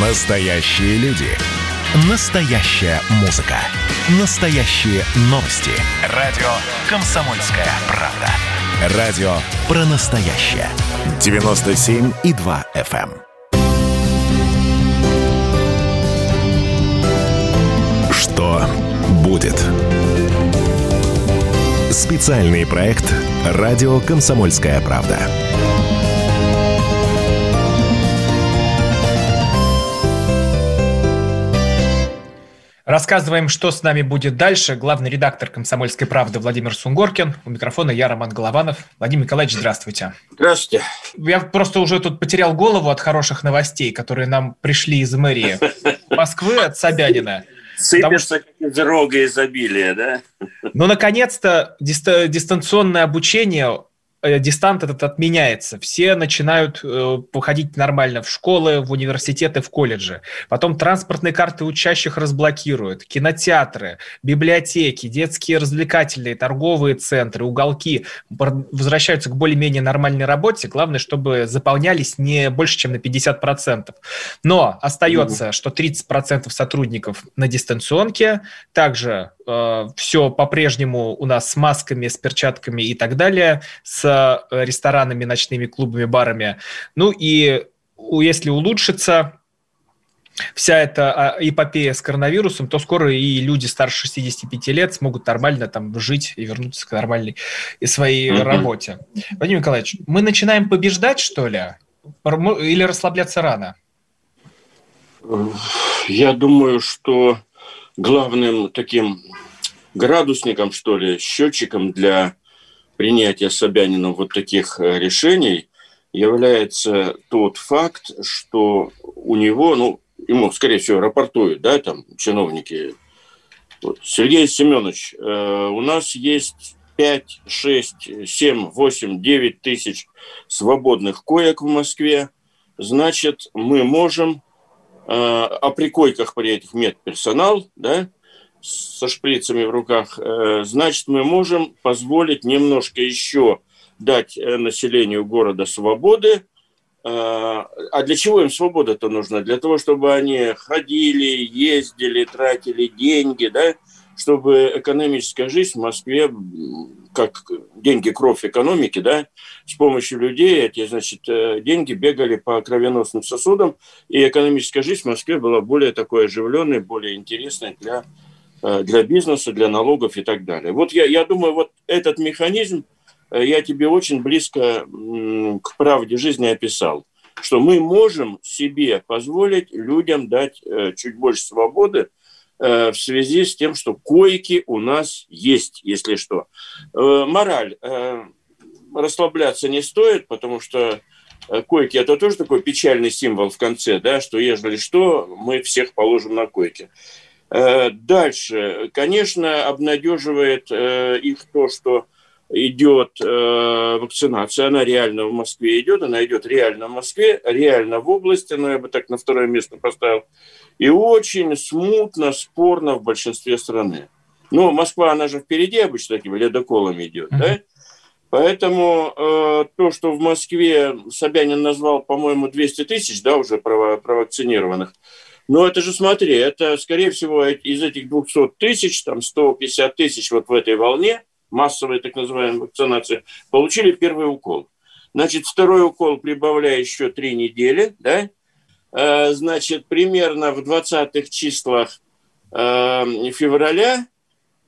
Настоящие люди. Настоящая музыка. Настоящие новости. Радио «Комсомольская правда». Радио про настоящее. 97,2 FM. эм. Что будет? Специальный проект «Радио «Комсомольская правда». Рассказываем, что с нами будет дальше. Главный редактор «Комсомольской правды» Владимир Сунгоркин. У микрофона я, Роман Голованов. Владимир Николаевич, здравствуйте. Здравствуйте. Я просто уже тут потерял голову от хороших новостей, которые нам пришли из мэрии Москвы от Собянина. Сыпется что... дорога изобилия, да? Ну, наконец-то дистанционное обучение дистант этот отменяется. Все начинают э, походить нормально в школы, в университеты, в колледжи. Потом транспортные карты учащих разблокируют. Кинотеатры, библиотеки, детские развлекательные, торговые центры, уголки возвращаются к более-менее нормальной работе. Главное, чтобы заполнялись не больше, чем на 50%. Но остается, mm-hmm. что 30% сотрудников на дистанционке. Также э, все по-прежнему у нас с масками, с перчатками и так далее, с э, ресторанами, ночными клубами, барами. Ну и если улучшится вся эта а, эпопея с коронавирусом, то скоро и люди старше 65 лет смогут нормально там жить и вернуться к нормальной своей mm-hmm. работе. Владимир Николаевич, мы начинаем побеждать, что ли? Или расслабляться рано? Я думаю, что главным таким градусником, что ли, счетчиком для принятия Собянином вот таких э, решений является тот факт, что у него, ну, ему, скорее всего, рапортуют, да, там, чиновники. Вот. Сергей Семенович, э, у нас есть 5, 6, 7, 8, 9 тысяч свободных коек в Москве. Значит, мы можем о прикойках при этих медперсонал, да, со шприцами в руках, э, значит, мы можем позволить немножко еще дать э, населению города свободы. Э, а для чего им свобода-то нужна? Для того, чтобы они ходили, ездили, тратили деньги, да, чтобы экономическая жизнь в Москве, как деньги кровь экономики, да, с помощью людей эти, значит, деньги бегали по кровеносным сосудам, и экономическая жизнь в Москве была более такой оживленной, более интересной для Э, для бизнеса, для налогов и так далее. Вот я, я думаю, вот этот механизм э, я тебе очень близко к правде жизни описал, что мы можем себе позволить людям дать э, чуть больше свободы в связи с тем, что койки у нас есть, если что. Мораль. Расслабляться не стоит, потому что койки – это тоже такой печальный символ в конце, да, что если что, мы всех положим на койки. Э, дальше, конечно, обнадеживает э, их то, что идет э, вакцинация, она реально в Москве идет, она идет реально в Москве, реально в области, но я бы так на второе место поставил, и очень смутно, спорно в большинстве страны. Ну, Москва, она же впереди обычно такими ледоколами идет, mm-hmm. да? Поэтому э, то, что в Москве Собянин назвал, по-моему, 200 тысяч, да, уже провакцинированных, но это же, смотри, это, скорее всего, из этих 200 тысяч, там 150 тысяч вот в этой волне, массовой так называемой вакцинации, получили первый укол. Значит, второй укол прибавляя еще три недели, да, значит, примерно в 20-х числах э, февраля,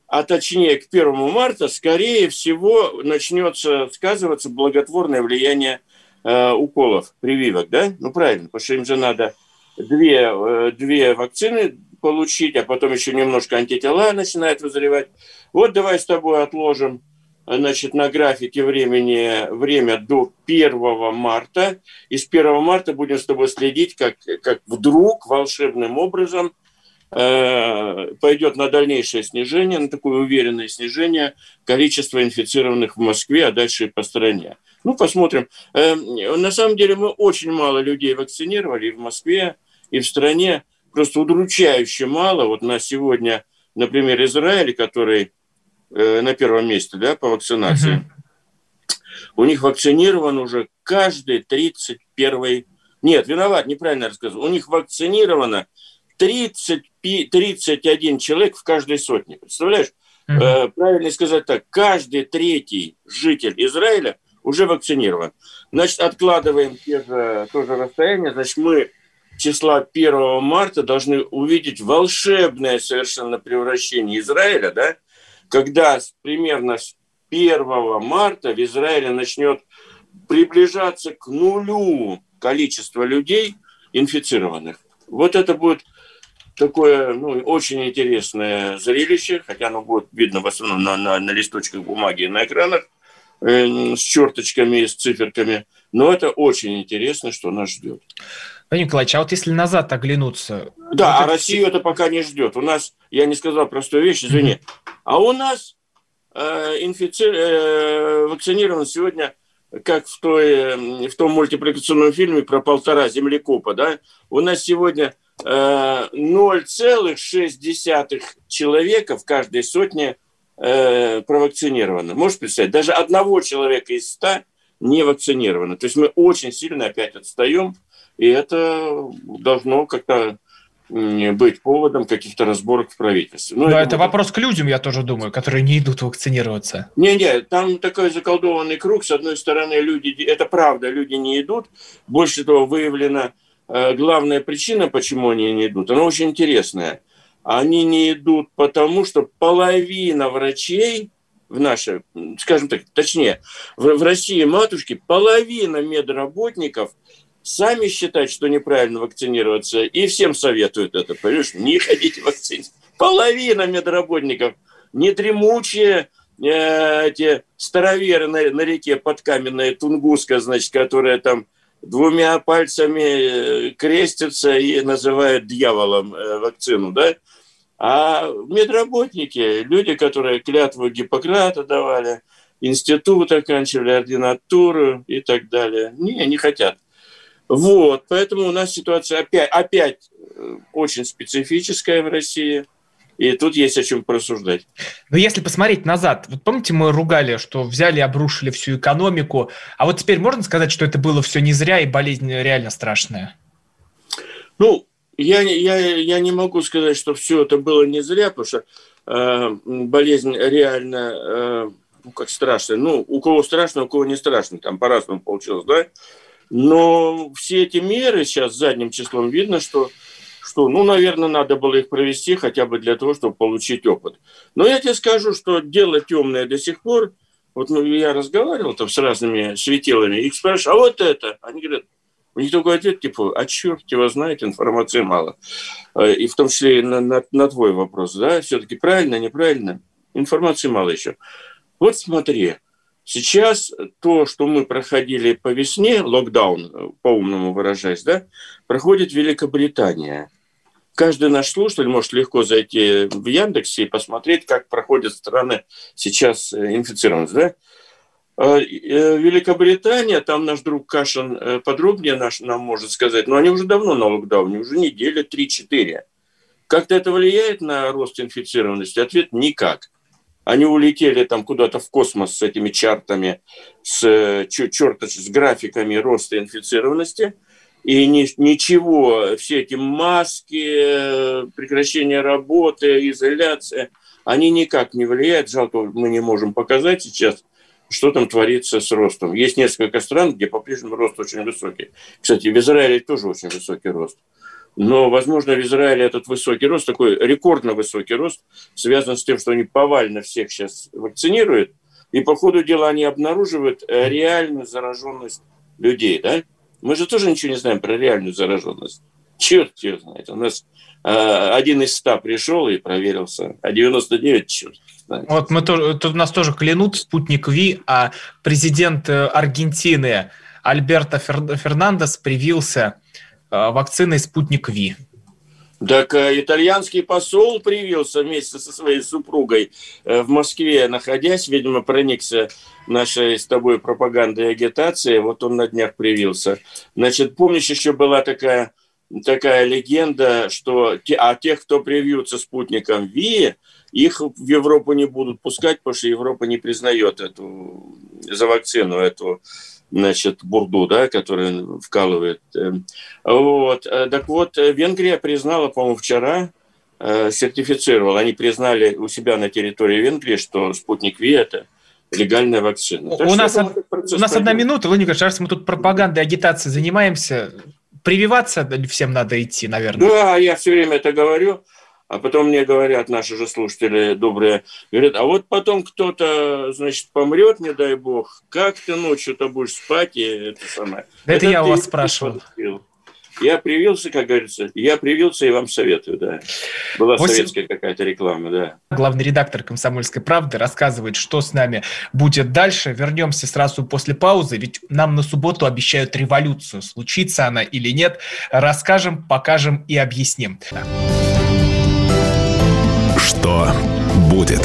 а точнее к 1 марта, скорее всего, начнется сказываться благотворное влияние э, уколов, прививок, да? Ну, правильно, потому что им же надо две, э, две вакцины получить, а потом еще немножко антитела начинает вызревать. Вот давай с тобой отложим значит, на графике времени время до 1 марта. И с 1 марта будем с тобой следить, как, как вдруг волшебным образом э, пойдет на дальнейшее снижение, на такое уверенное снижение количества инфицированных в Москве, а дальше и по стране. Ну, посмотрим. Э, на самом деле мы очень мало людей вакцинировали и в Москве, и в стране. Просто удручающе мало. Вот на сегодня, например, Израиль, который э, на первом месте да, по вакцинации, у них вакцинирован уже каждый 31 Нет, виноват, неправильно рассказал. У них вакцинировано 30, 31 человек в каждой сотне. Представляешь? Mm-hmm. Э, правильно сказать так. Каждый третий житель Израиля уже вакцинирован. Значит, откладываем те же, то же расстояние. Значит, мы числа 1 марта должны увидеть волшебное совершенно превращение Израиля, да, когда примерно с 1 марта в Израиле начнет приближаться к нулю количество людей инфицированных. Вот это будет такое ну, очень интересное зрелище, хотя оно будет видно в основном на, на, на листочках бумаги и на экранах э, с черточками и с циферками. Но это очень интересно, что нас ждет. Владимир Николаевич, а вот если назад оглянуться... Да, вот а Россию это пока не ждет. У нас, я не сказал простую вещь, извини, mm-hmm. А у нас э, инфици... э, вакцинирован сегодня как в, той, в том мультипликационном фильме про полтора землекопа, да, у нас сегодня э, 0,6 человека в каждой сотне э, провакцинировано. Можешь представить? Даже одного человека из ста не вакцинировано. То есть мы очень сильно опять отстаем, и это должно как-то быть поводом каких-то разборок в правительстве. Ну, Но это, это вопрос к людям, я тоже думаю, которые не идут вакцинироваться. Не-не, там такой заколдованный круг. С одной стороны, люди, это правда, люди не идут. Больше того, выявлена э, главная причина, почему они не идут. Она очень интересная. Они не идут потому, что половина врачей в нашей, скажем так, точнее, в, в России матушки, половина медработников – сами считают, что неправильно вакцинироваться, и всем советуют это, понимаешь, не ходите вакцинироваться. Половина медработников, не дремучие э, эти староверы на, на реке подкаменная Тунгуска, значит, которая там двумя пальцами э, крестятся и называют дьяволом э, вакцину, да? А медработники, люди, которые клятву Гиппократа давали, институт оканчивали, ординатуру и так далее, не, не хотят. Вот, поэтому у нас ситуация опять, опять э, очень специфическая в России. И тут есть о чем порассуждать. Но если посмотреть назад, вот помните, мы ругали, что взяли обрушили всю экономику, а вот теперь можно сказать, что это было все не зря и болезнь реально страшная? Ну, я, я, я не могу сказать, что все это было не зря, потому что э, болезнь реально, э, ну, как страшная. Ну, у кого страшно, у кого не страшно, там по-разному получилось, да? Но все эти меры сейчас задним числом видно, что, что, ну, наверное, надо было их провести хотя бы для того, чтобы получить опыт. Но я тебе скажу, что дело темное до сих пор. Вот ну, я разговаривал там с разными светилами, их спрашиваю, а вот это? Они говорят, у них такой ответ, типа, а черт его знает, информации мало. Э, и в том числе на, на, на твой вопрос, да, все-таки правильно, неправильно? Информации мало еще. Вот смотри, Сейчас то, что мы проходили по весне, локдаун, по-умному выражаясь, да, проходит Великобритания. Каждый наш слушатель может легко зайти в Яндексе и посмотреть, как проходят страны сейчас э, инфицированность. Да? А, э, Великобритания, там наш друг Кашин э, подробнее наш, нам может сказать, но они уже давно на локдауне, уже неделя 3-4. Как-то это влияет на рост инфицированности? Ответ – никак. Они улетели там куда-то в космос с этими чартами, с, черт, с графиками роста инфицированности. И ни, ничего, все эти маски, прекращение работы, изоляция, они никак не влияют. Жалко, мы не можем показать сейчас, что там творится с ростом. Есть несколько стран, где по-прежнему рост очень высокий. Кстати, в Израиле тоже очень высокий рост. Но, возможно, в Израиле этот высокий рост, такой рекордно высокий рост, связан с тем, что они повально всех сейчас вакцинируют, и по ходу дела они обнаруживают э, реальную зараженность людей, да? Мы же тоже ничего не знаем про реальную зараженность. Черт ее знает. У нас э, один из ста пришел и проверился, а 99 черт. Знает. Вот мы тоже, тут нас тоже клянут спутник Ви, а президент э, Аргентины Альберто Фернандес привился вакциной «Спутник Ви». Так э, итальянский посол привился вместе со своей супругой э, в Москве, находясь, видимо, проникся нашей с тобой пропагандой и агитацией, вот он на днях привился. Значит, помнишь, еще была такая, такая легенда, что те, а тех, кто привьются спутником ВИ, их в Европу не будут пускать, потому что Европа не признает эту за вакцину эту значит, бурду, да, который вкалывает. Вот. Так вот, Венгрия признала, по-моему, вчера, сертифицировала, они признали у себя на территории Венгрии, что спутник Ви – это легальная вакцина. Так у нас, у нас одна минута, Владимир Николаевич, мы тут пропагандой, агитацией занимаемся. Прививаться всем надо идти, наверное. Да, я все время это говорю. А потом мне говорят, наши же слушатели добрые, говорят, а вот потом кто-то, значит, помрет, не дай бог, как ты ночью-то будешь спать и это самое. Да это, это я у вас спрашивал. Подпил. Я привился, как говорится, я привился и вам советую, да. Была 8... советская какая-то реклама, да. Главный редактор «Комсомольской правды» рассказывает, что с нами будет дальше. Вернемся сразу после паузы, ведь нам на субботу обещают революцию. Случится она или нет, расскажем, покажем и объясним. Что будет?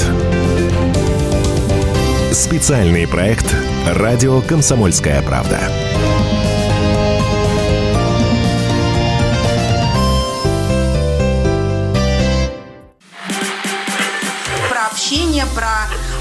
Специальный проект «Радио Комсомольская правда». общение, про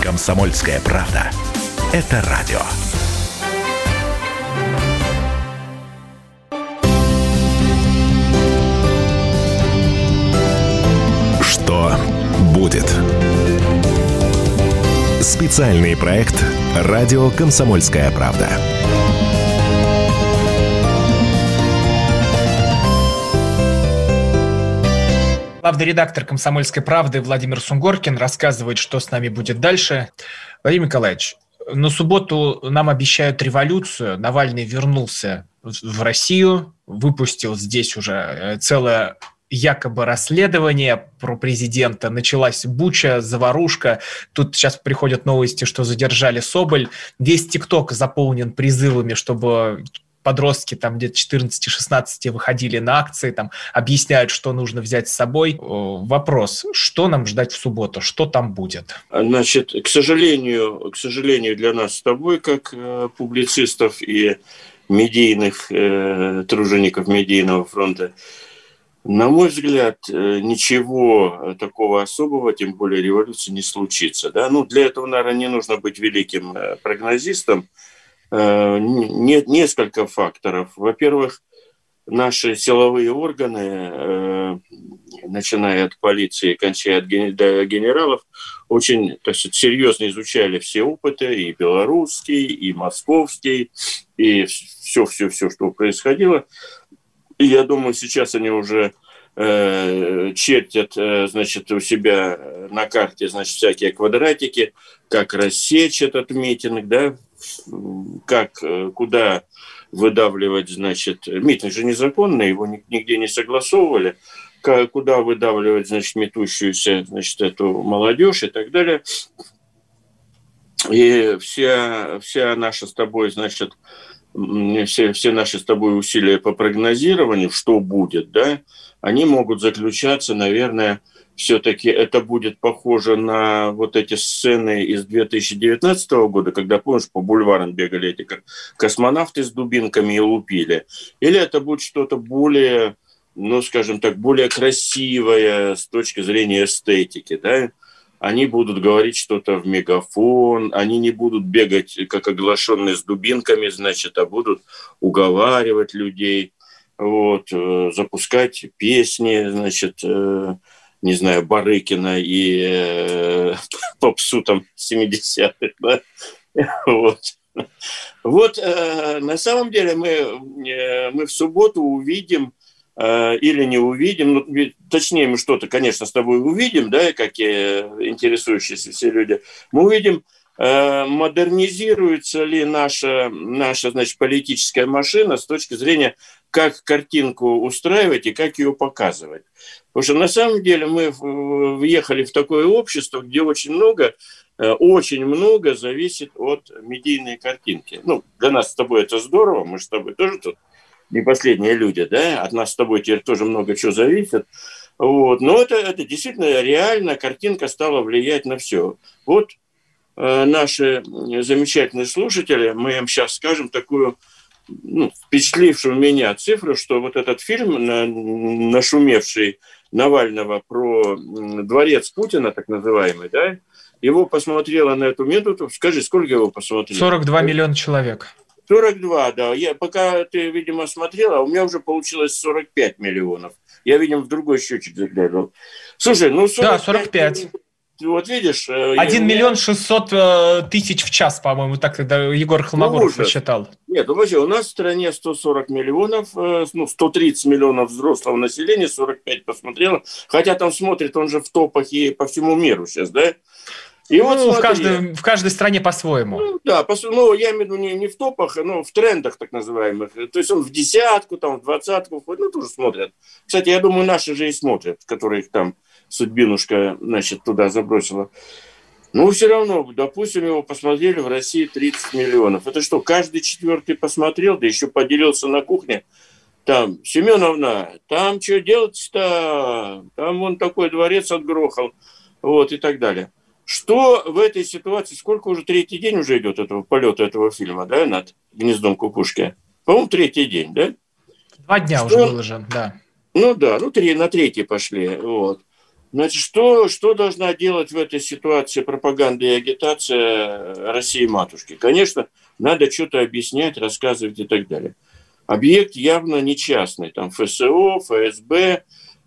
Комсомольская правда. Это радио. Что будет? Специальный проект «Радио Комсомольская правда». Главный редактор «Комсомольской правды» Владимир Сунгоркин рассказывает, что с нами будет дальше. Владимир Николаевич, на субботу нам обещают революцию. Навальный вернулся в Россию, выпустил здесь уже э, целое якобы расследование про президента. Началась буча, заварушка. Тут сейчас приходят новости, что задержали Соболь. Весь ТикТок заполнен призывами, чтобы подростки там где-то 14-16 выходили на акции, там объясняют, что нужно взять с собой. Вопрос, что нам ждать в субботу, что там будет? Значит, к сожалению, к сожалению для нас с тобой, как э, публицистов и медийных э, тружеников медийного фронта, на мой взгляд, э, ничего такого особого, тем более революции, не случится. Да? Ну, для этого, наверное, не нужно быть великим э, прогнозистом, Э, нет несколько факторов. Во-первых, наши силовые органы, э, начиная от полиции, кончая от генералов, очень так сказать, серьезно изучали все опыты, и белорусский, и московский, и все-все-все, что происходило. И я думаю, сейчас они уже э, чертят, значит, у себя на карте, значит, всякие квадратики, как рассечь этот митинг, да, как, э, куда выдавливать, значит, митинг же незаконный, его нигде не согласовывали, куда выдавливать, значит, метущуюся, значит, эту молодежь и так далее. И вся, вся наша с тобой, значит, все, все наши с тобой усилия по прогнозированию, что будет, да, они могут заключаться, наверное, все-таки это будет похоже на вот эти сцены из 2019 года, когда, помнишь, по бульварам бегали эти космонавты с дубинками и лупили? Или это будет что-то более, ну, скажем так, более красивое с точки зрения эстетики, да? Они будут говорить что-то в мегафон, они не будут бегать, как оглашенные с дубинками, значит, а будут уговаривать людей, вот, э, запускать песни, значит, э, не знаю, Барыкина и э, попсу там 70-х, да? Вот. Вот э, на самом деле мы, э, мы в субботу увидим э, или не увидим, ну, точнее мы что-то, конечно, с тобой увидим, да, как и интересующиеся все люди, мы увидим, э, модернизируется ли наша, наша значит, политическая машина с точки зрения, как картинку устраивать и как ее показывать. Потому что на самом деле мы въехали в такое общество, где очень много э, очень много зависит от медийной картинки. Ну, для нас с тобой это здорово, мы с тобой тоже тут не последние люди, да, от нас с тобой теперь тоже много чего зависит. Вот. Но это, это действительно реально картинка стала влиять на все. Вот э, наши замечательные слушатели, мы им сейчас скажем такую ну, впечатлившую меня цифру, что вот этот фильм, на, нашумевший Навального про дворец Путина, так называемый, да, его посмотрело на эту минуту. Скажи, сколько его посмотрело? 42 миллиона человек. 42, да. Я, пока ты, видимо, смотрела, у меня уже получилось 45 миллионов. Я, видимо, в другой счетчик заглядывал. Слушай, ну 45... Да, 45. Вот видишь... 1 э, миллион 600 э, тысяч в час, по-моему, так тогда Егор Холмогоров ну, посчитал. Нет, ну вообще, у нас в стране 140 миллионов, э, ну, 130 миллионов взрослого населения, 45 посмотрело. Хотя там смотрит, он же в топах и по всему миру сейчас, да? И ну, вот смотри, в, каждой, в каждой стране по-своему. Ну, да, по, ну, я имею в виду не, не в топах, но в трендах так называемых. То есть он в десятку, там, в двадцатку, ну, тоже смотрят. Кстати, я думаю, наши же и смотрят, которые их там судьбинушка, значит, туда забросила. Ну, все равно, допустим, его посмотрели в России 30 миллионов. Это что, каждый четвертый посмотрел, да еще поделился на кухне? Там, Семеновна, там что делать-то? Там вон такой дворец отгрохал. Вот, и так далее. Что в этой ситуации, сколько уже третий день уже идет этого полета этого фильма, да, над гнездом кукушки? По-моему, третий день, да? Два дня что... уже выложен, да. Ну да, ну три, на третий пошли, вот. Значит, что, что должна делать в этой ситуации пропаганда и агитация России-матушки? Конечно, надо что-то объяснять, рассказывать и так далее. Объект явно не частный, там ФСО, ФСБ,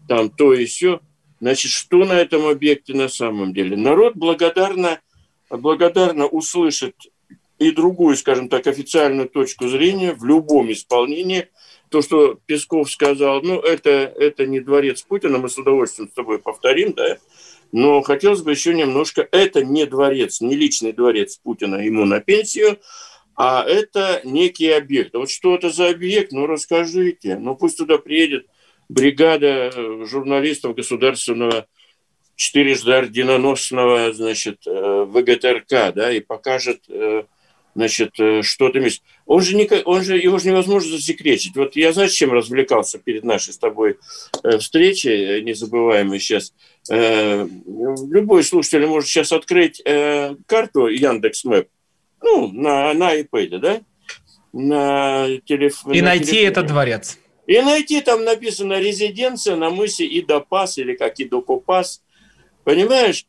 там то и все – Значит, что на этом объекте на самом деле? Народ благодарно, благодарно услышит и другую, скажем так, официальную точку зрения в любом исполнении. То, что Песков сказал, ну, это, это не дворец Путина, мы с удовольствием с тобой повторим, да, но хотелось бы еще немножко, это не дворец, не личный дворец Путина ему на пенсию, а это некий объект. Вот что это за объект, ну, расскажите. Ну, пусть туда приедет бригада э, журналистов государственного четырежды орденоносного, значит, э, ВГТРК, да, и покажет, э, значит, что-то есть. Он же, не, он же, его же невозможно засекречить. Вот я, знаешь, чем развлекался перед нашей с тобой встречей, незабываемой сейчас. Любой слушатель может сейчас открыть карту Яндекс.Мэп, ну, на, на iPad, да, на телефон. И на найти телефоне. этот дворец. И найти там написано резиденция на мысе Идопас или как Идокопас. Понимаешь?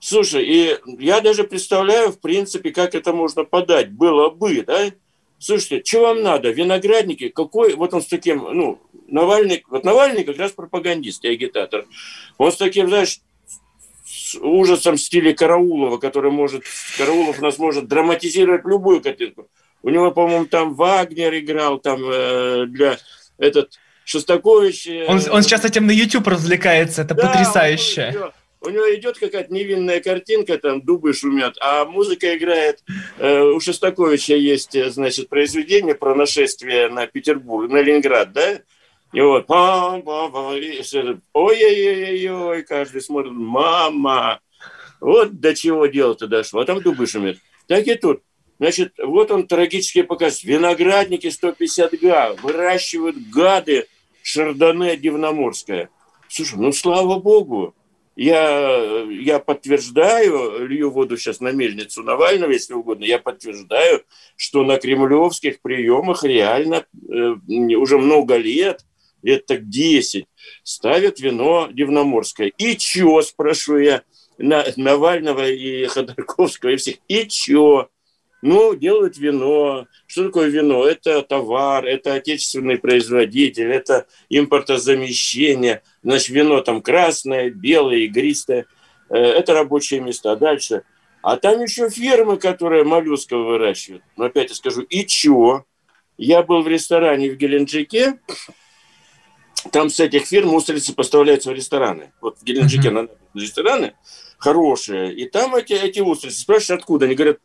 Слушай, и я даже представляю, в принципе, как это можно подать. Было бы, да? Слушайте, что вам надо? Виноградники? Какой? Вот он с таким, ну, Навальный, вот Навальный как раз пропагандист и агитатор. Он с таким, знаешь, с ужасом в стиле Караулова, который может, Караулов у нас может драматизировать любую картинку. У него, по-моему, там Вагнер играл там э, для этот Шостакович... Э, он, он сейчас этим на YouTube развлекается, это да, потрясающе. Него, у него идет какая-то невинная картинка, там дубы шумят, а музыка играет. Э, у Шостаковича есть, э, значит, произведение про нашествие на Петербург, на Ленинград, да? И вот, ой-ой-ой-ой, каждый смотрит, мама, вот до чего дело-то дошло, а там дубы шумят. Так и тут. Значит, вот он трагический показ. Виноградники 150 га, выращивают гады Шардоне Дивноморская. Слушай, ну слава богу, я, я подтверждаю, лью воду сейчас на мельницу Навального, если угодно, я подтверждаю, что на кремлевских приемах реально э, уже много лет, лет так 10, ставят вино Дивноморское. И чё, спрошу я, на, Навального и Ходорковского и всех, и чё? Ну, делают вино. Что такое вино? Это товар, это отечественный производитель, это импортозамещение. Значит, вино там красное, белое, игристое. Э, это рабочие места. Дальше. А там еще фермы, которые моллюсков выращивают. Но опять я скажу, и чего? Я был в ресторане в Геленджике, там с этих фирм устрицы поставляются в рестораны. Вот в Геленджике mm-hmm. рестораны хорошие, и там эти, эти устрицы. Спрашиваешь, откуда? Они говорят,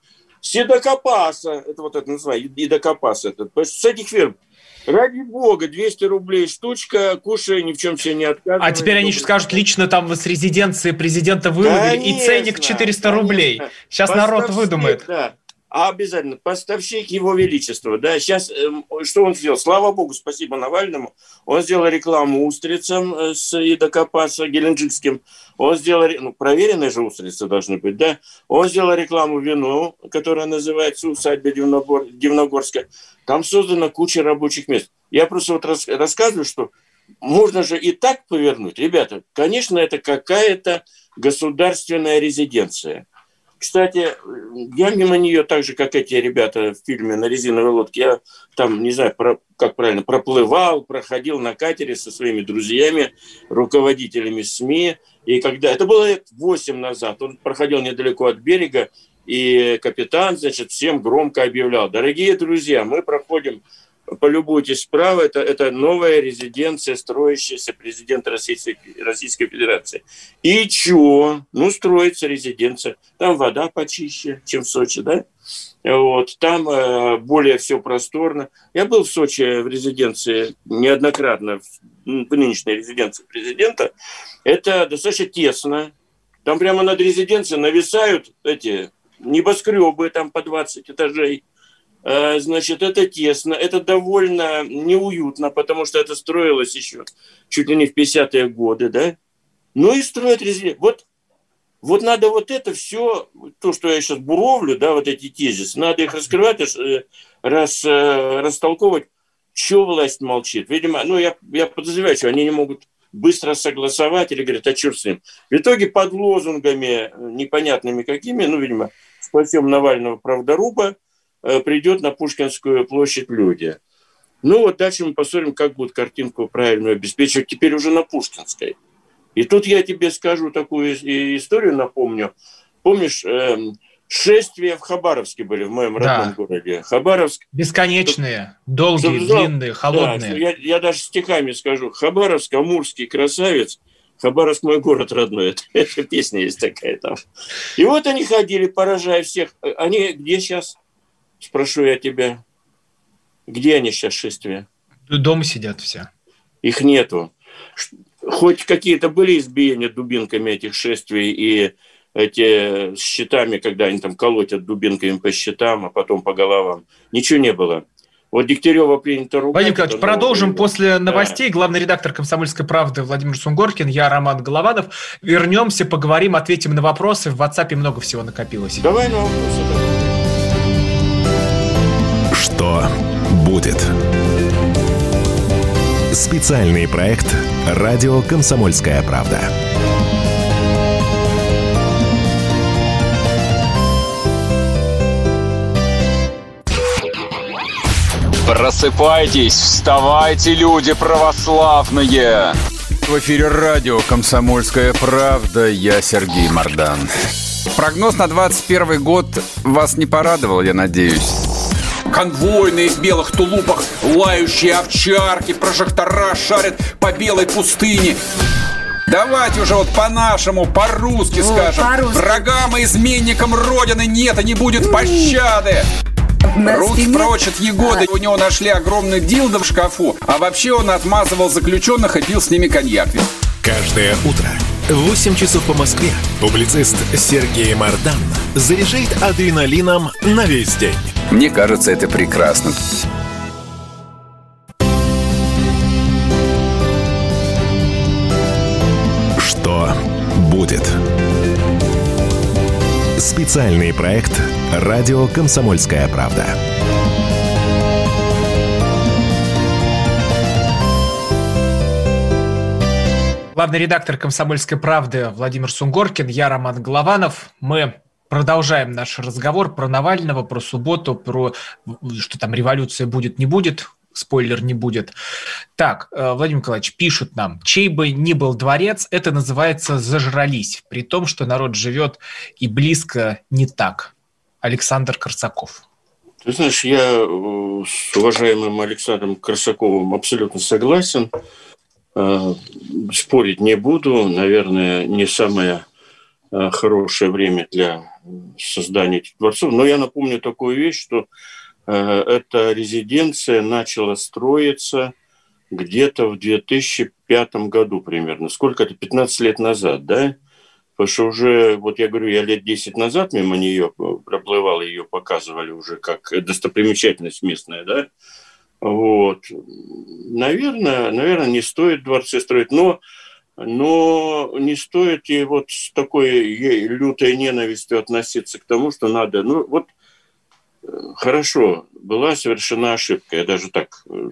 Седокопаса, это вот это называется, Идокопас, это, с этих фирм. Ради бога, 200 рублей штучка, кушай, ни в чем себе не отказывай. А теперь они еще скажут, лично там с резиденции президента выловили, и ценник 400 рублей. Сейчас народ выдумает. Да. А обязательно поставщик Его Величества. Да, сейчас эм, что он сделал? Слава Богу, спасибо Навальному. Он сделал рекламу устрицам э, с Идокопаса Геленджикским. Он сделал, ну, проверенные же устрицы должны быть, да. Он сделал рекламу вину, которая называется «Усадьба Дивногор... Дивногорская». Там создана куча рабочих мест. Я просто вот рас... рассказываю, что можно же и так повернуть. Ребята, конечно, это какая-то государственная резиденция – кстати, я мимо нее, так же, как эти ребята в фильме «На резиновой лодке», я там, не знаю, про, как правильно, проплывал, проходил на катере со своими друзьями, руководителями СМИ. И когда... Это было лет 8 назад. Он проходил недалеко от берега, и капитан, значит, всем громко объявлял, дорогие друзья, мы проходим полюбуйтесь справа, это, это новая резиденция, строящаяся президента Российской, Российской Федерации. И чё? Ну, строится резиденция. Там вода почище, чем в Сочи, да? Вот, там э, более все просторно. Я был в Сочи в резиденции неоднократно, в, в нынешней резиденции президента. Это достаточно тесно. Там прямо над резиденцией нависают эти небоскребы, там по 20 этажей Э, значит, это тесно, это довольно неуютно, потому что это строилось еще чуть ли не в 50-е годы, да? Ну и строят резиденцию. Вот, вот надо вот это все, то, что я сейчас буровлю, да, вот эти тезисы, надо их раскрывать, э, рас, э, растолковывать, что власть молчит. Видимо, ну, я, я подозреваю, что они не могут быстро согласовать или говорят, а черт с ним. В итоге под лозунгами непонятными какими, ну, видимо, спасем Навального правдоруба, Э, придет на Пушкинскую площадь люди. Ну вот дальше мы посмотрим, как будут картинку правильную обеспечивать теперь уже на Пушкинской. И тут я тебе скажу такую историю, напомню. Помнишь, эм, шествия в Хабаровске были, в моем родном да. городе. Хабаровск. Бесконечные, долгие, что, длинные, холодные. Да, я, я даже стихами скажу. Хабаровск, амурский красавец. Хабаровск мой город родной. Это, это песня есть такая там. И вот они ходили, поражая всех. Они где сейчас? Спрошу я тебя, где они сейчас шествия? Дома сидят все. Их нету. Хоть какие-то были избиения дубинками этих шествий и эти щитами, когда они там колотят дубинками по щитам, а потом по головам. Ничего не было. Вот Дегтярева принято ругать. Владимир Николаевич, продолжим время. после новостей. Да. Главный редактор «Комсомольской правды» Владимир Сунгоркин, я Роман Голованов. Вернемся, поговорим, ответим на вопросы. В WhatsApp много всего накопилось. Давай на вопросы. Давай. Что будет? Специальный проект «Радио Комсомольская правда». Просыпайтесь, вставайте, люди православные! В эфире радио «Комсомольская правда». Я Сергей Мордан. Прогноз на 21 год вас не порадовал, я надеюсь конвойные в белых тулупах, лающие овчарки, прожектора шарят по белой пустыне. Давайте уже вот по-нашему, по-русски скажем. По Врагам и изменникам Родины нет и не будет пощады. Руки прочь от Егоды. У него нашли огромный дилдо в шкафу. А вообще он отмазывал заключенных и пил с ними коньяк. Каждое утро 8 часов по Москве публицист Сергей Мардан заряжает адреналином на весь день. Мне кажется, это прекрасно. Что будет? Специальный проект «Радио Комсомольская правда». Главный редактор «Комсомольской правды» Владимир Сунгоркин, я Роман Голованов. Мы продолжаем наш разговор про Навального, про субботу, про что там революция будет, не будет, спойлер не будет. Так, э, Владимир Николаевич, пишут нам, чей бы ни был дворец, это называется «зажрались», при том, что народ живет и близко не так. Александр Корсаков. Ты знаешь, я э, с уважаемым Александром Корсаковым абсолютно согласен. Э, спорить не буду. Наверное, не самое хорошее время для создания этих дворцов. Но я напомню такую вещь, что эта резиденция начала строиться где-то в 2005 году примерно. Сколько это? 15 лет назад, да? Потому что уже, вот я говорю, я лет 10 назад мимо нее проплывал, ее показывали уже как достопримечательность местная, да? Вот. Наверное, наверное, не стоит дворцы строить, но, но не стоит и вот с такой лютой ненавистью относиться к тому, что надо, ну вот э, хорошо, была совершена ошибка, я даже так э,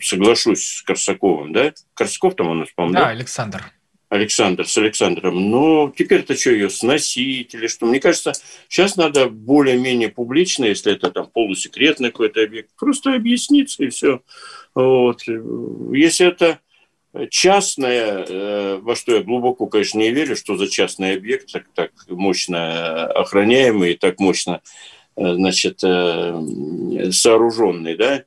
соглашусь с Корсаковым, да? Корсаков там у нас, по-моему, да? Да, Александр. Александр с Александром. Но теперь-то что, ее сносить или что? Мне кажется, сейчас надо более-менее публично, если это там полусекретный какой-то объект, просто объясниться и все. Вот. Если это частное, э, во что я глубоко, конечно, не верю, что за частный объект так, так мощно охраняемый, так мощно э, значит, э, сооруженный, да,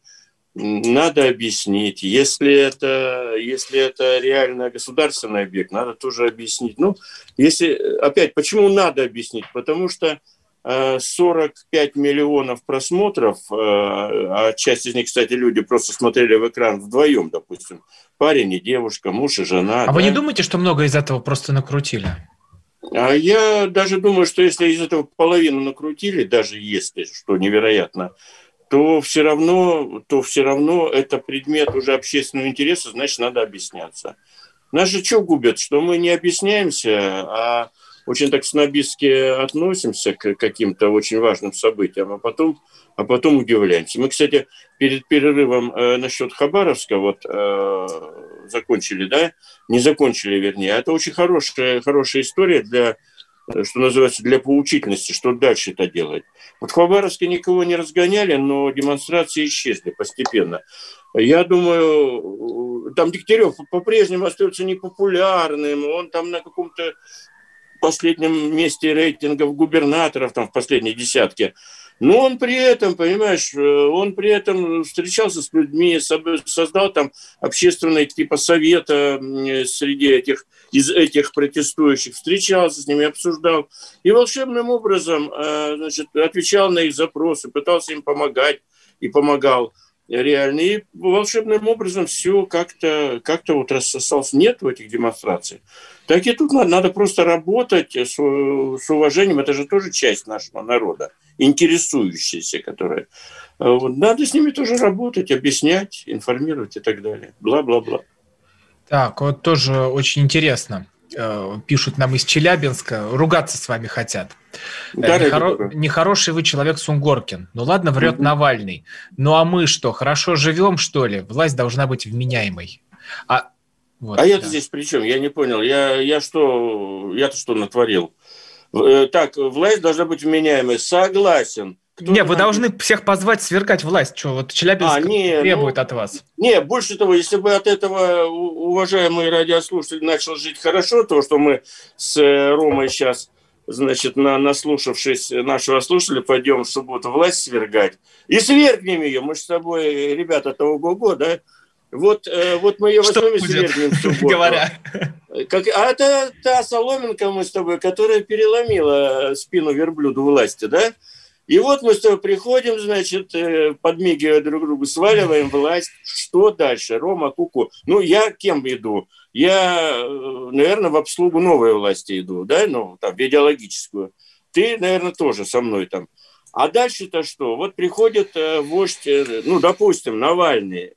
надо объяснить. Если это, если это реально государственный объект, надо тоже объяснить. Ну, если, опять, почему надо объяснить? Потому что 45 э, миллионов просмотров, э, а часть из них, кстати, люди просто смотрели в экран вдвоем, допустим, парень и девушка, муж и жена. А да? вы не думаете, что много из этого просто накрутили? А я даже думаю, что если из этого половину накрутили, даже если, что невероятно, то все равно, то все равно это предмет уже общественного интереса, значит, надо объясняться. Же что губят, что мы не объясняемся, а очень так снобистски относимся к каким-то очень важным событиям, а потом, а потом удивляемся. Мы, кстати, перед перерывом э, насчет Хабаровска вот э, закончили, да, не закончили, вернее. Это очень хорошая, хорошая история для что называется, для поучительности, что дальше это делать. Вот в Хабаровске никого не разгоняли, но демонстрации исчезли постепенно. Я думаю, там Дегтярев по-прежнему остается непопулярным, он там на каком-то последнем месте рейтингов губернаторов, там в последней десятке. Но он при этом, понимаешь, э, он при этом встречался с людьми, создал там общественные типа совета среди этих, из этих протестующих, встречался с ними, обсуждал. И волшебным образом э, значит, отвечал на их запросы, пытался им помогать и помогал реально. И волшебным образом все как-то как вот рассосалось. Нет в этих демонстрациях. Так и тут надо, надо просто работать с, с уважением. Это же тоже часть нашего народа, интересующаяся, которая... Э, надо с ними тоже работать, объяснять, информировать и так далее. Бла-бла-бла. Так, вот тоже очень интересно. Э, пишут нам из Челябинска, ругаться с вами хотят. Э, да, Нехоро... Нехороший вы человек Сунгоркин. Ну ладно, врет угу. Навальный. Ну а мы что, хорошо живем, что ли? Власть должна быть вменяемой. А, вот, а я-то здесь при чем? Я не понял. Я, я что, я-то что натворил? Э, так, власть должна быть вменяемой. Согласен. Кто не, вы должны всех позвать свергать власть. Что, вот Челябинск а, не, требует ну, от вас. Не, больше того, если бы от этого уважаемый радиослушатель начал жить хорошо, то, что мы с э, Ромой сейчас, значит, на, наслушавшись нашего слушателя, пойдем в субботу власть свергать, и свергнем ее. Мы с тобой, ребята, того го да? Вот, э, вот мы ее возьмем и свергнем в субботу. Говоря. Как, а это та соломинка мы с тобой, которая переломила спину верблюду власти, да? И вот мы с тобой приходим, значит, э, подмигивая друг другу, сваливаем власть. Что дальше? Рома, Куку. Ну, я кем иду? Я, э, наверное, в обслугу новой власти иду, да, ну, там, в идеологическую. Ты, наверное, тоже со мной там. А дальше-то что? Вот приходит э, вождь, ну, допустим, Навальный.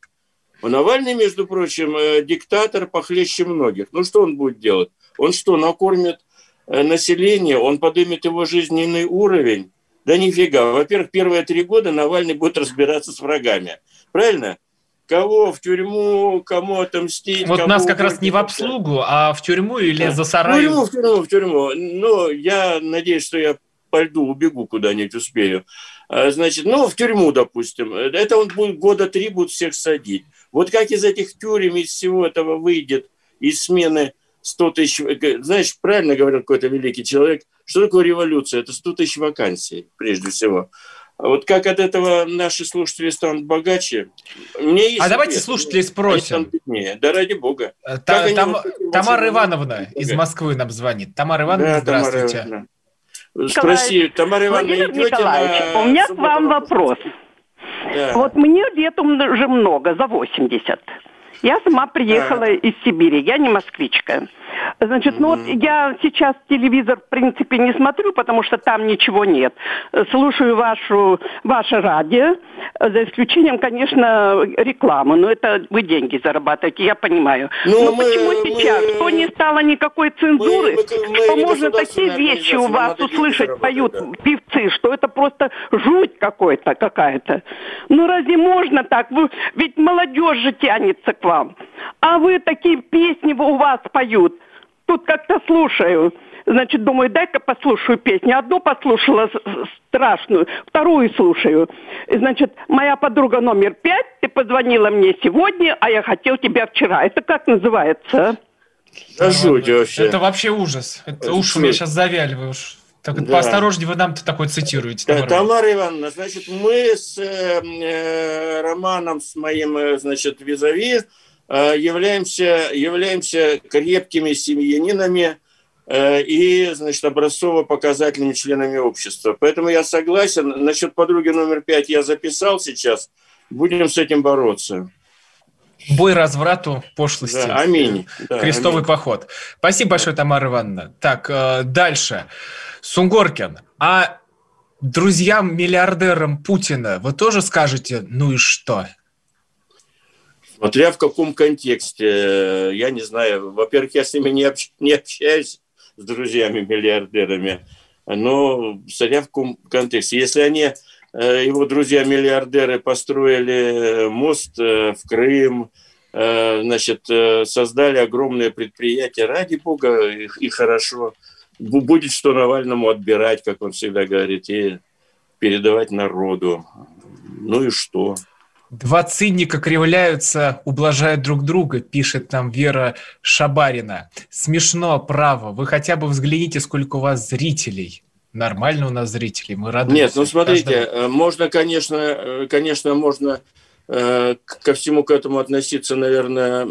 Навальный, между прочим, диктатор похлеще многих. Ну, что он будет делать? Он что, накормит население, он поднимет его жизненный уровень, да нифига. Во-первых, первые три года Навальный будет разбираться с врагами. Правильно? Кого в тюрьму, кому отомстить. Вот нас как раз не в обслугу, а в тюрьму или да. за сарай. В тюрьму, в тюрьму, в тюрьму. Но я надеюсь, что я по льду убегу куда-нибудь успею. А, значит, ну, в тюрьму, допустим. Это он будет года три будет всех садить. Вот как из этих тюрем, из всего этого выйдет, из смены 100 тысяч... Знаешь, правильно говорил какой-то великий человек, что такое революция? Это 100 тысяч вакансий, прежде всего. А вот как от этого наши слушатели станут богаче? Мне есть а давайте слушатели спросим. Да ради бога. Э, та, там, Тамара Ивановна из Москвы нам звонит. Тамара Ивановна, да, здравствуйте. Тамара Ивановна. Спроси, Тамара Ивановна, идете на... У меня к вам вопрос. Да. Вот мне лет уже много, за 80. Я сама приехала из Сибири, я не москвичка. Значит, ну вот я сейчас телевизор, в принципе, не смотрю, потому что там ничего нет. Слушаю вашу, ваше радио, за исключением, конечно, рекламы. Но это вы деньги зарабатываете, я понимаю. Ну, Но мы, почему сейчас? Мы, Что не стало никакой цензуры? Мы, мы, что можно такие вещи у вас услышать, поют да. певцы, что это просто жуть какой-то, какая-то. Ну разве можно так? Вы, ведь молодежь же тянется к вам. А вы такие песни у вас поют тут как-то слушаю. Значит, думаю, дай-ка послушаю песню. Одну послушала страшную, вторую слушаю. Значит, моя подруга номер пять, ты позвонила мне сегодня, а я хотел тебя вчера. Это как называется? Да, жуть вообще. Это вообще ужас. Это уж у меня сейчас завяли вы уж. Так, да. поосторожнее вы нам-то такое цитируете. Тамара, Тамара Ивановна, значит, мы с э, э Романом, с моим, э, значит, визави, являемся, являемся крепкими семьянинами э, и, значит, образцово-показательными членами общества. Поэтому я согласен. Насчет подруги номер пять я записал сейчас. Будем с этим бороться. Бой разврату, пошлости. Да, аминь. Да, Крестовый аминь. поход. Спасибо большое, Тамара Ивановна. Так, э, дальше. Сунгоркин. А друзьям-миллиардерам Путина вы тоже скажете, ну и что? Смотря в каком контексте, я не знаю. Во-первых, я с ними не, общ, не общаюсь, с друзьями-миллиардерами, но смотря в каком контексте. Если они, э, его друзья-миллиардеры, построили мост э, в Крым, э, значит, создали огромное предприятие, ради бога, и хорошо. Будет что Навальному отбирать, как он всегда говорит, и передавать народу. Ну и что? Два цинника кривляются, ублажают друг друга, пишет нам Вера Шабарина. Смешно, право. Вы хотя бы взгляните, сколько у вас зрителей. Нормально у нас зрителей, мы рады. Нет, ну смотрите, каждому. Э, можно, конечно, э, конечно, можно э, ко всему к этому относиться, наверное,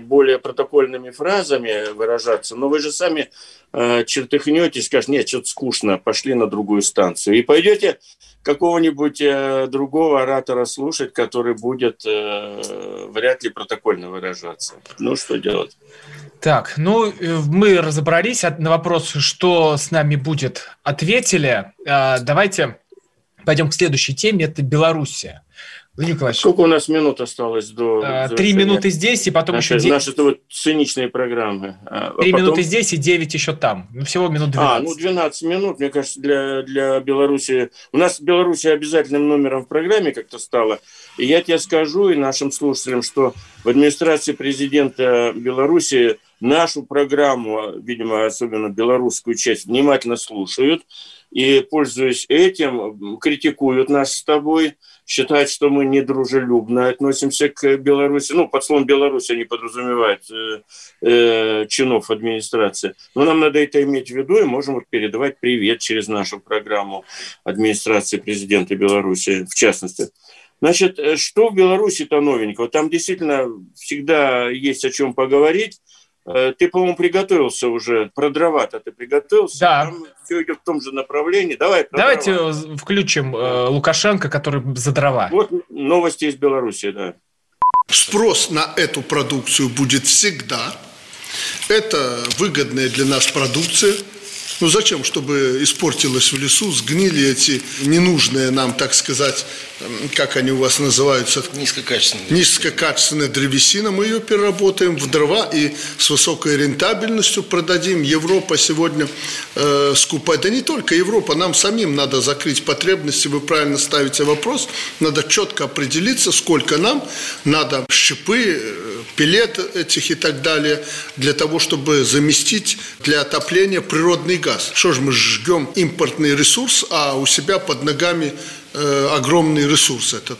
более протокольными фразами выражаться, но вы же сами чертыхнетесь, скажете, нет, что-то скучно, пошли на другую станцию. И пойдете какого-нибудь э, другого оратора слушать, который будет э, вряд ли протокольно выражаться. Ну, что делать? Так, ну, э, мы разобрались на вопрос, что с нами будет, ответили. А, давайте пойдем к следующей теме, это Белоруссия. Владимир Николаевич. Сколько у нас минут осталось до... А, три минуты здесь, и потом наши, еще... 9... Наши вот циничные программы. А, а Три потом... минуты здесь и девять еще там. Ну, всего минут 12. А, ну 12 минут, мне кажется, для, для Беларуси... У нас Беларусь обязательным номером в программе как-то стало. И я тебе скажу и нашим слушателям, что в администрации президента Беларуси нашу программу, видимо, особенно белорусскую часть, внимательно слушают и, пользуясь этим, критикуют нас с тобой, считают, что мы недружелюбно относимся к Беларуси. Ну, под словом Беларусь они подразумевают э, э, чинов администрации. Но нам надо это иметь в виду, и можем вот передавать привет через нашу программу администрации президента Беларуси, в частности. Значит, э, что в Беларуси-то новенького? Там действительно всегда есть о чем поговорить. Э, ты, по-моему, приготовился уже. Про дрова-то ты приготовился? Да. Там все идет в том же направлении. Давай Давайте дрова. включим э, Лукашенко, который за дрова. Вот новости из Беларуси, да. Спрос на эту продукцию будет всегда. Это выгодная для нас продукция – ну зачем, чтобы испортилось в лесу, сгнили эти ненужные нам, так сказать, как они у вас называются? Низкокачественные. Низкокачественная древесина. Мы ее переработаем в дрова и с высокой рентабельностью продадим. Европа сегодня э, скупает. Да не только Европа, нам самим надо закрыть потребности. Вы правильно ставите вопрос. Надо четко определиться, сколько нам надо щепы, э, пилет этих и так далее, для того, чтобы заместить для отопления природный газ. Что же мы жгем импортный ресурс, а у себя под ногами огромный ресурс этот.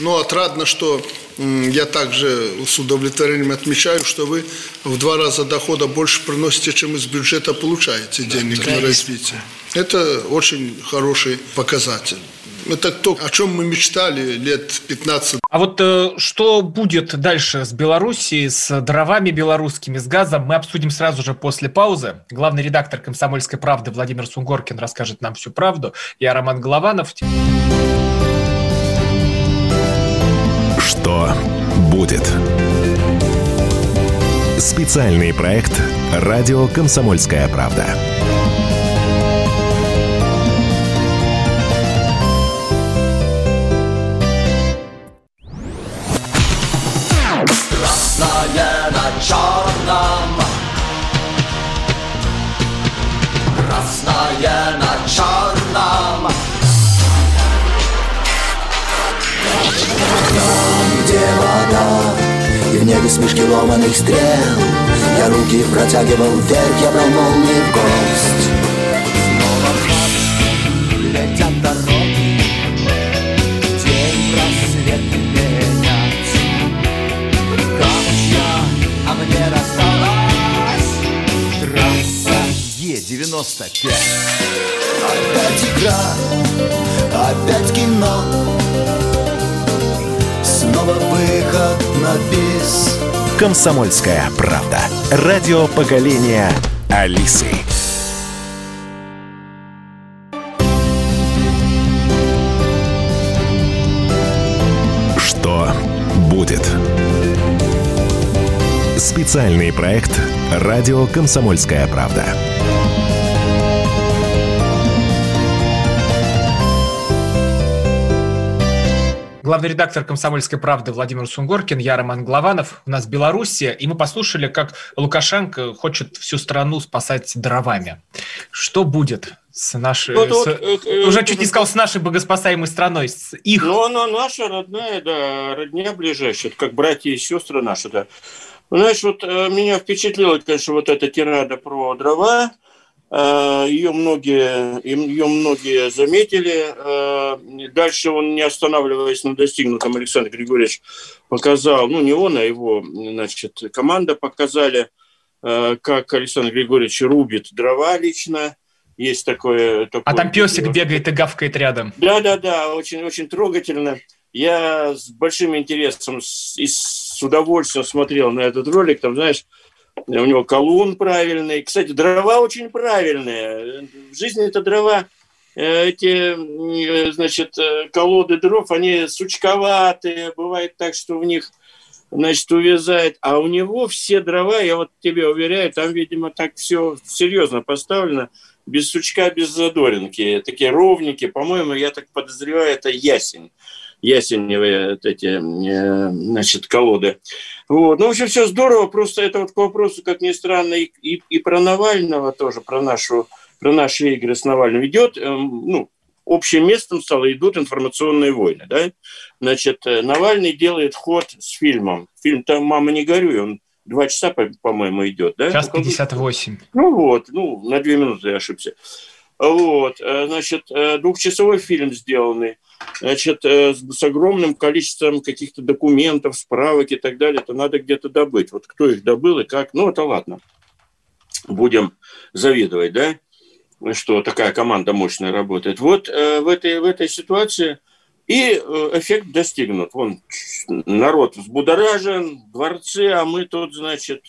Но отрадно, что я также с удовлетворением отмечаю, что вы в два раза дохода больше приносите, чем из бюджета получаете денег да, на развитие. Это очень хороший показатель. Это то, о чем мы мечтали лет 15. А вот э, что будет дальше с Белоруссией, с дровами белорусскими, с газом, мы обсудим сразу же после паузы. Главный редактор «Комсомольской правды» Владимир Сунгоркин расскажет нам всю правду. Я Роман Голованов. Что будет? Специальный проект «Радио Комсомольская правда». Красное на черном Красное на черном Вода И в небе смешки ломаных стрел. Я руки протягивал вверх Я брал молнии в гость Снова в летят дороги День рассвет менять Камушья, а мне досталась Трасса Е-95 Опять игра, опять кино Снова выход на бис «Комсомольская правда». Радио поколения Алисы. Что будет? Специальный проект «Радио Комсомольская правда». Главный редактор «Комсомольской правды» Владимир Сунгоркин, я Роман Главанов. У нас Белоруссия, и мы послушали, как Лукашенко хочет всю страну спасать дровами. Что будет с нашей... Вот, с- э, э, уже э, чуть не сказал, с нашей богоспасаемой страной, с их... Ну, она наша родная, да, родня ближайшая, как братья и сестры наши, да. Ну, Знаешь, вот э, меня впечатлила, конечно, вот эта тирада про дрова. Э, Ее многие, ее многие заметили. Э, Дальше он, не останавливаясь на достигнутом, Александр Григорьевич показал, ну, не он, а его, значит, команда показали, э, как Александр Григорьевич рубит дрова лично. Есть такое... А такое там песик видео. бегает и гавкает рядом. Да, да, да, очень, очень трогательно. Я с большим интересом и с удовольствием смотрел на этот ролик. Там, знаешь, у него колун правильный. Кстати, дрова очень правильные. В жизни это дрова, э, эти, э, значит, э, колоды дров, они сучковатые. Бывает так, что в них, значит, увязает. А у него все дрова, я вот тебе уверяю, там, видимо, так все серьезно поставлено без сучка, без задоринки, такие ровненькие. По-моему, я так подозреваю, это ясень. Ясеневые вот эти, э, значит, колоды. Вот. Ну, в общем, все здорово. Просто это вот к вопросу, как ни странно, и, и, и про Навального тоже, про, нашу, про наши игры с Навальным идет. эм, ну, общим местом стало идут информационные войны. Да? Значит, э, Навальный делает ход с фильмом. Фильм там «Мама, не горюй», он два часа, по- по-моему, идет. Да? Час Ну, как бы- 58. ну вот, ну, на две минуты я ошибся. Вот, э, значит, э, двухчасовой фильм сделанный, значит, э, с огромным количеством каких-то документов, справок и так далее, это надо где-то добыть. Вот кто их добыл и как, ну, это ладно. Будем завидовать, да, что такая команда мощная работает. Вот в, этой, в этой ситуации и эффект достигнут. Вон, народ взбудоражен, дворцы, а мы тут, значит,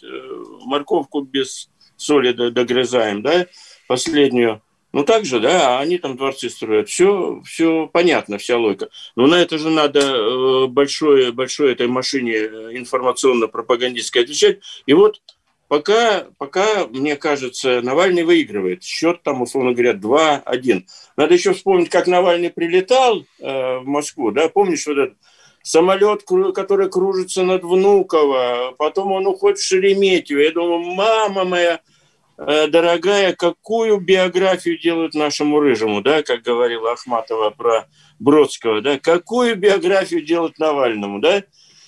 морковку без соли догрызаем, да, последнюю. Ну, так же, да, они там дворцы строят. Все, все понятно, вся логика. Но на это же надо э, большой, большой этой машине э, информационно-пропагандистской отвечать. И вот пока, пока, мне кажется, Навальный выигрывает. Счет там, условно говоря, 2-1. Надо еще вспомнить, как Навальный прилетал э, в Москву, да, помнишь вот этот самолет, который кружится над Внуково, потом он уходит в Шереметьево. Я думаю, мама моя, дорогая, какую биографию делают нашему рыжему, да, как говорила Ахматова про Бродского, да, какую биографию делают Навальному, да?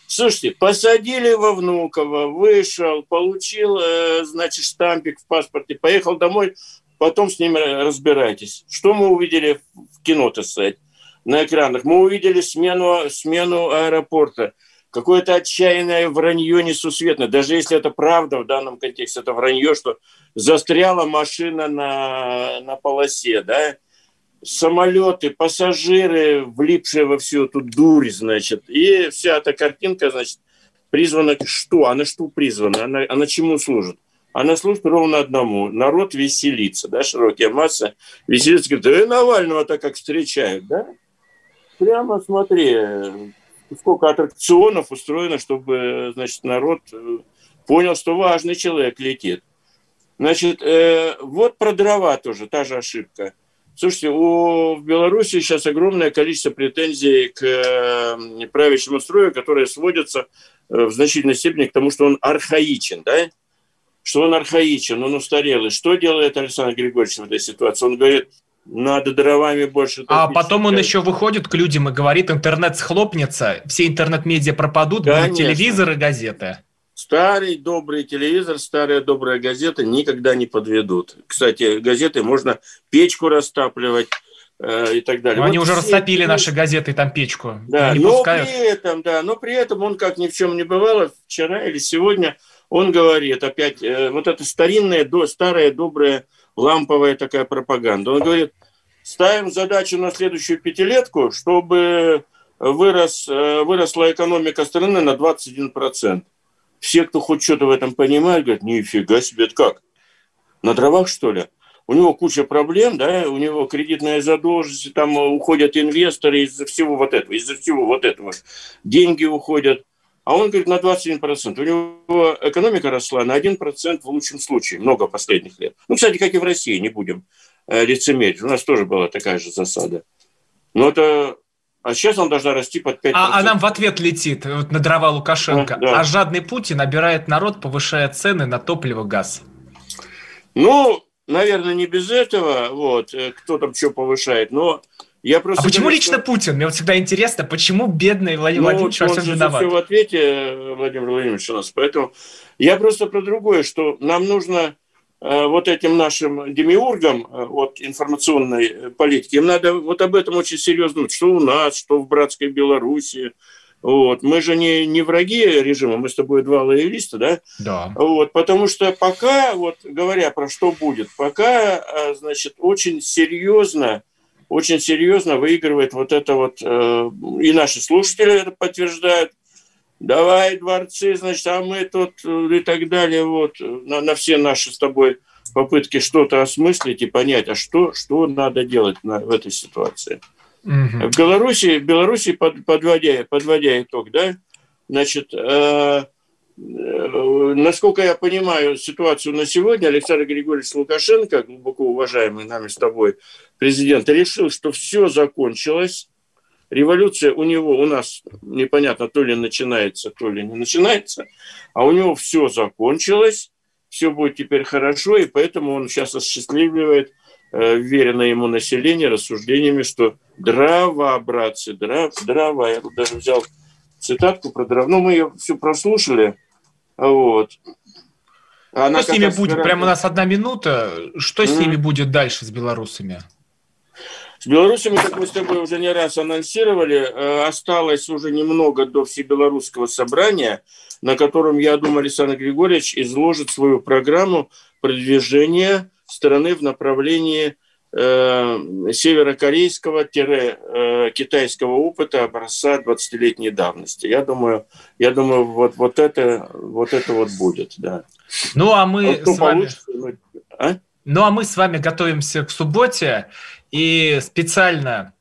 Слушайте, посадили во Внуково, вышел, получил, э, значит, штампик в паспорте, поехал домой, потом с ним ра- разбирайтесь. Что мы увидели в кино, так сказать, на экранах? Мы увидели смену, смену аэропорта. Какое-то отчаянное вранье несусветное. Даже если это правда в данном контексте, это вранье, что застряла машина на, на полосе, да? самолеты, пассажиры, влипшие во всю эту дурь, значит. И вся эта картинка, значит, призвана что? Она что призвана? Она, она чему служит? Она служит ровно одному. Народ веселится, да, широкие массы веселится. Говорит, да и Навального-то как встречают, да? Прямо смотри, сколько аттракционов устроено, чтобы, значит, народ э, понял, что важный человек летит. Значит, э, вот про дрова тоже, та же ошибка. Слушайте, у, в Беларуси сейчас огромное количество претензий к э, правящему строю, которые сводятся э, в значительной степени к тому, что он архаичен, да? Что он архаичен, он устарелый. Что делает Александр Григорьевич в этой ситуации? Он говорит, надо дровами больше. А потом он еще выходит к людям и говорит, интернет схлопнется, все интернет-медиа пропадут, Конечно. будут телевизоры, газеты. Старый добрый телевизор, старая добрая газета никогда не подведут. Кстати, газеты можно печку растапливать э, и так далее. Но вот они уже растопили эти... наши газеты там печку. Да, но пускают. при этом, да, но при этом он как ни в чем не бывало вчера или сегодня он говорит опять э, вот эта старинная, до, старая добрая ламповая такая пропаганда. Он говорит, ставим задачу на следующую пятилетку, чтобы вырос, э, выросла экономика страны на 21% все, кто хоть что-то в этом понимает, говорят, нифига себе, это как? На дровах, что ли? У него куча проблем, да, у него кредитная задолженность, там уходят инвесторы из-за всего вот этого, из-за всего вот этого. Деньги уходят. А он говорит, на 21%. У него экономика росла на 1% в лучшем случае, много последних лет. Ну, кстати, как и в России, не будем э, лицемерить. У нас тоже была такая же засада. Но это а сейчас он должна расти под 5%. А, а нам в ответ летит вот, на дрова Лукашенко. Да, да. А жадный Путин набирает народ, повышая цены на топливо, газ. Ну, наверное, не без этого, вот, э, кто там что повышает, но я просто... А почему говорю, лично что... Путин? Мне вот всегда интересно, почему бедный Владимир ну, Владимирович во всем виноват? все в ответе, Владимир Владимирович у нас, поэтому я просто про другое, что нам нужно Э, вот этим нашим демиургам э, от информационной политики, им надо вот об этом очень серьезно думать, что у нас, что в братской Беларуси. Вот. Мы же не, не враги режима, мы с тобой два лоялиста, да? Да. Вот, потому что пока, вот говоря про что будет, пока, э, значит, очень серьезно, очень серьезно выигрывает вот это вот, и наши слушатели это подтверждают, давай дворцы, значит, а мы тут э, и так далее, вот, на, на все наши с тобой попытки что-то осмыслить и понять, а что, что надо делать на, в этой ситуации. Угу. В Беларуси, в Беларуси под, подводя, подводя итог, да, значит, э, э, насколько я понимаю ситуацию на сегодня, Александр Григорьевич Лукашенко, глубоко уважаемый нами с тобой президент, решил, что все закончилось, революция у него, у нас непонятно, то ли начинается, то ли не начинается, а у него все закончилось, все будет теперь хорошо, и поэтому он сейчас осчастливливает э, веренное ему население рассуждениями, что дрова, братцы, дрова, дрова. Я тут даже взял цитатку про дрова. Ну, мы ее все прослушали. Вот. Она что с ними будет? Прямо у нас одна минута. Что mm-hmm. с ними будет дальше с белорусами? С белорусами, как мы с тобой уже не раз анонсировали, э, осталось уже немного до всебелорусского собрания, на котором, я думаю, Александр Григорьевич изложит свою программу продвижения страны в направлении северокорейского-китайского э, опыта образца 20-летней давности. Я думаю, я думаю вот, вот, это, вот это вот будет, да. Ну, а мы а с вами... Ну, а? Ну, а мы с вами готовимся к субботе. И специально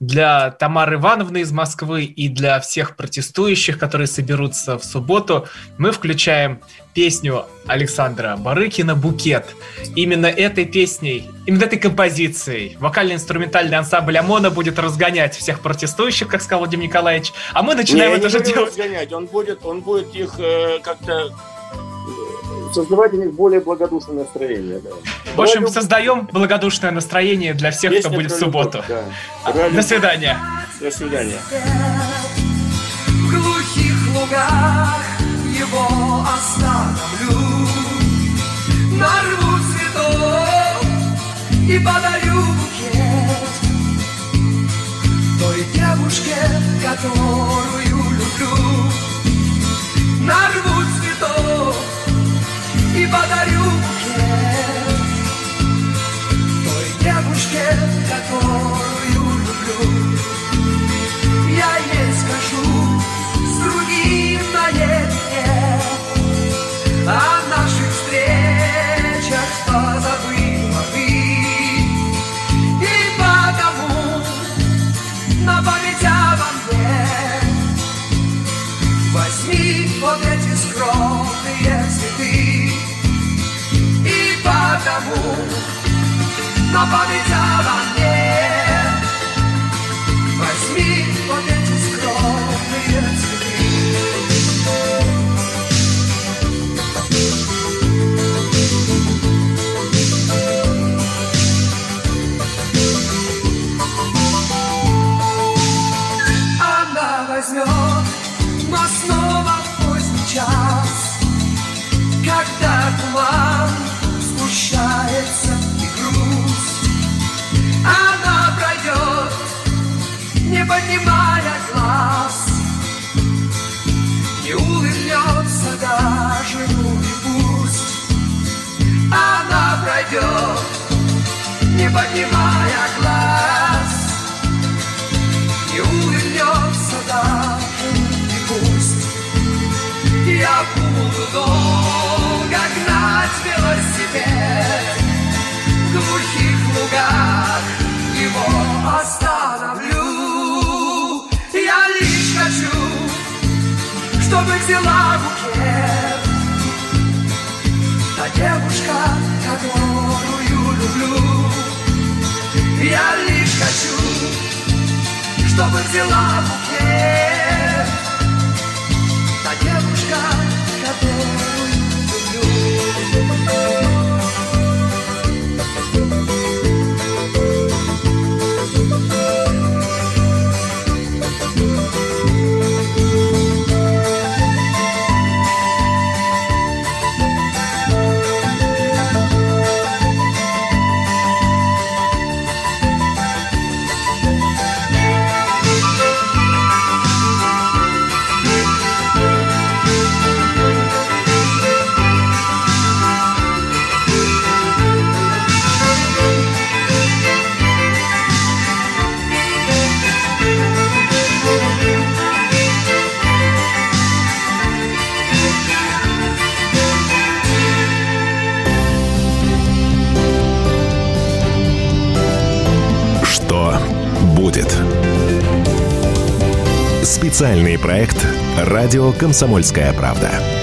для Тамары Ивановны из Москвы и для всех протестующих, которые соберутся в субботу, мы включаем песню Александра Барыкина «Букет». Именно этой песней, именно этой композицией вокально-инструментальный ансамбль ОМОНа будет разгонять всех протестующих, как сказал Владимир Николаевич, а мы начинаем не, это же делать. разгонять, он будет, он будет их э, как-то создавать у них более благодушное настроение. Да. В общем, Радио... создаем благодушное настроение для всех, Песня кто будет в субботу. Да. Радио... До свидания. До свидания. В глухих лугах его остановлю, нарву цветов и подарю букет той девушке, которую люблю. Нарву цветов и подарю букет той девушке, которую поднимая глаз, не улыбнется даже, и пусть. Я буду долго гнать велосипед В глухих лугах. Его остановлю. Я лишь хочу, чтобы взяла букет. Та девушка, которую люблю Я лишь хочу, чтобы взяла букет Специальный проект «Радио Комсомольская правда».